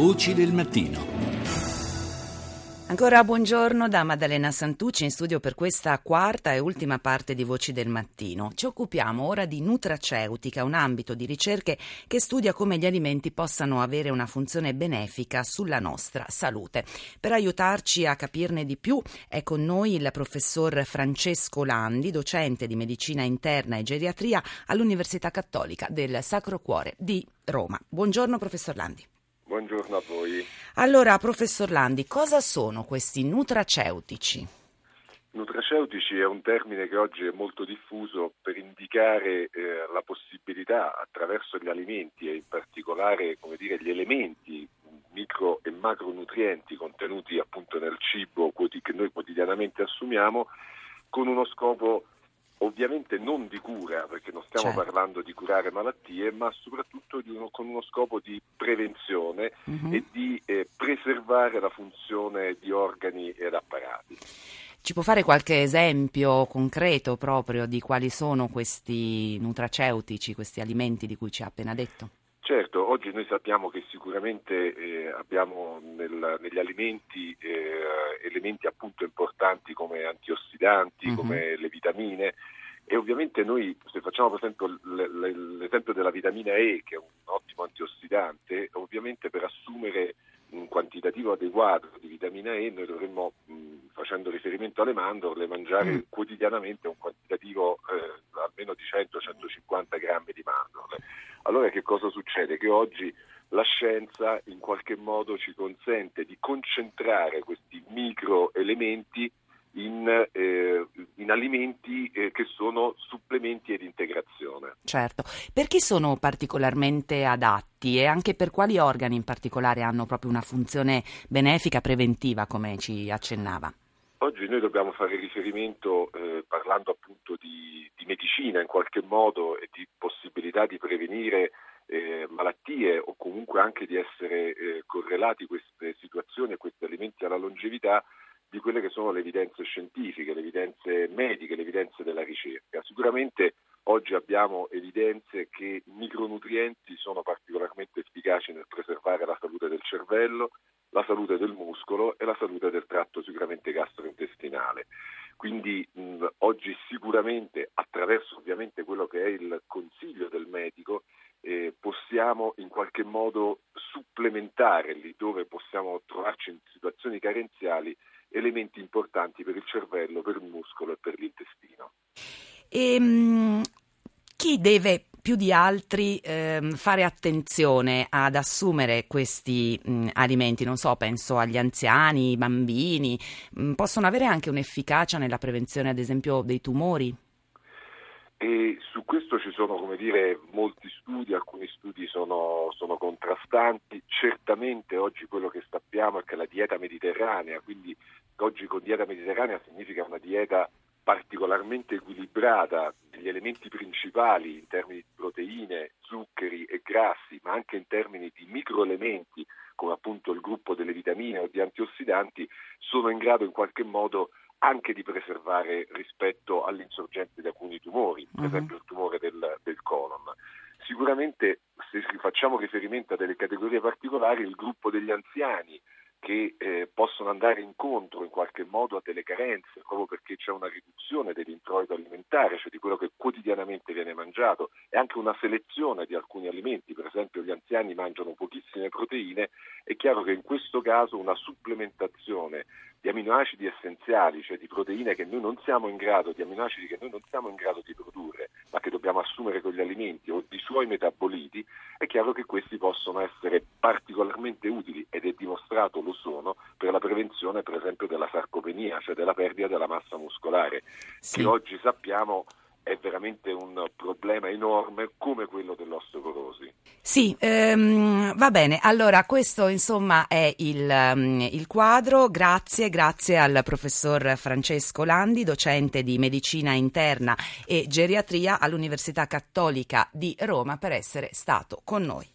Voci del mattino. Ancora buongiorno da Maddalena Santucci in studio per questa quarta e ultima parte di Voci del Mattino. Ci occupiamo ora di nutraceutica, un ambito di ricerche che studia come gli alimenti possano avere una funzione benefica sulla nostra salute. Per aiutarci a capirne di più è con noi il professor Francesco Landi, docente di medicina interna e geriatria all'Università Cattolica del Sacro Cuore di Roma. Buongiorno professor Landi. Buongiorno a voi. Allora, professor Landi, cosa sono questi nutraceutici? Nutraceutici è un termine che oggi è molto diffuso per indicare eh, la possibilità attraverso gli alimenti e in particolare dire, gli elementi micro e macronutrienti contenuti appunto nel cibo che noi quotidianamente assumiamo con uno scopo ovviamente non di cura, perché non stiamo certo. parlando di curare malattie, ma soprattutto uno, con uno scopo di prevenzione uh-huh. e di eh, preservare la funzione di organi ed apparati. Ci può fare qualche esempio concreto proprio di quali sono questi nutraceutici, questi alimenti di cui ci ha appena detto? Certo, oggi noi sappiamo che sicuramente eh, abbiamo nel, negli alimenti eh, elementi appunto importanti come antiossidanti, uh-huh. come le vitamine e ovviamente noi se facciamo per esempio l'esempio della vitamina E che è un ottimo antiossidante, ovviamente per assumere un quantitativo adeguato di vitamina E noi dovremmo, facendo riferimento alle mandorle, mangiare mm. quotidianamente un quantitativo eh, almeno di 100-150 grammi di mandorle. Allora che cosa succede? Che oggi la scienza in qualche modo ci consente di concentrare questi microelementi in, eh, in alimenti eh, che sono supplementi ed integrazione. Certo, perché sono particolarmente adatti e anche per quali organi in particolare hanno proprio una funzione benefica preventiva come ci accennava? Oggi noi dobbiamo fare riferimento, eh, parlando appunto di, di, medicina in qualche modo e di possibilità di prevenire eh, malattie o comunque anche di essere eh, correlati queste situazioni e questi alimenti alla longevità, di quelle che sono le evidenze scientifiche, le evidenze mediche, le evidenze della ricerca. Sicuramente oggi abbiamo evidenze che micronutrienti sono particolarmente efficaci nel preservare la salute del cervello, la salute del muscolo e la salute del tratto sicuramente gastrointestinale. Quindi mh, oggi sicuramente attraverso ovviamente quello che è il consiglio del medico eh, possiamo in qualche modo supplementare lì dove possiamo trovarci in situazioni carenziali elementi importanti per il cervello, per il muscolo e per l'intestino. E, ehm, chi deve più di altri eh, fare attenzione ad assumere questi mh, alimenti? Non so, penso agli anziani, ai bambini, mh, possono avere anche un'efficacia nella prevenzione, ad esempio, dei tumori? E su questo ci sono dire, molti studi, alcuni studi sono, sono, contrastanti. Certamente oggi quello che sappiamo è che la dieta mediterranea, quindi oggi con dieta mediterranea significa una dieta particolarmente equilibrata degli elementi principali in termini di proteine, zuccheri e grassi, ma anche in termini di microelementi come appunto il gruppo delle vitamine o di antiossidanti, sono in grado in qualche modo anche di preservare rispetto all'insorgenza di alcuni tumori, per uh-huh. esempio il tumore del, del colon. Sicuramente se facciamo riferimento a delle categorie particolari, il gruppo degli anziani, che eh, possono andare incontro in qualche modo a delle carenze, proprio perché c'è una riduzione dell'introito alimentare, cioè di quello che quotidianamente viene mangiato, e anche una selezione di alcuni alimenti, per esempio gli anziani mangiano pochissime proteine, è chiaro che in questo caso una supplementazione di aminoacidi essenziali, cioè di proteine che noi non siamo in grado, di aminoacidi che noi non siamo in grado di produrre, ma che dobbiamo assumere con gli alimenti o di suoi metaboliti, è chiaro che questi possono essere particolarmente utili ed è dimostrato lo sono per la prevenzione per esempio della sarcopenia, cioè della perdita della massa muscolare, sì. che oggi sappiamo è veramente un problema enorme come quello dell'osteoporosi. Sì, ehm, va bene. Allora, questo insomma è il, um, il, quadro. Grazie, grazie al professor Francesco Landi, docente di medicina interna e geriatria all'Università Cattolica di Roma, per essere stato con noi.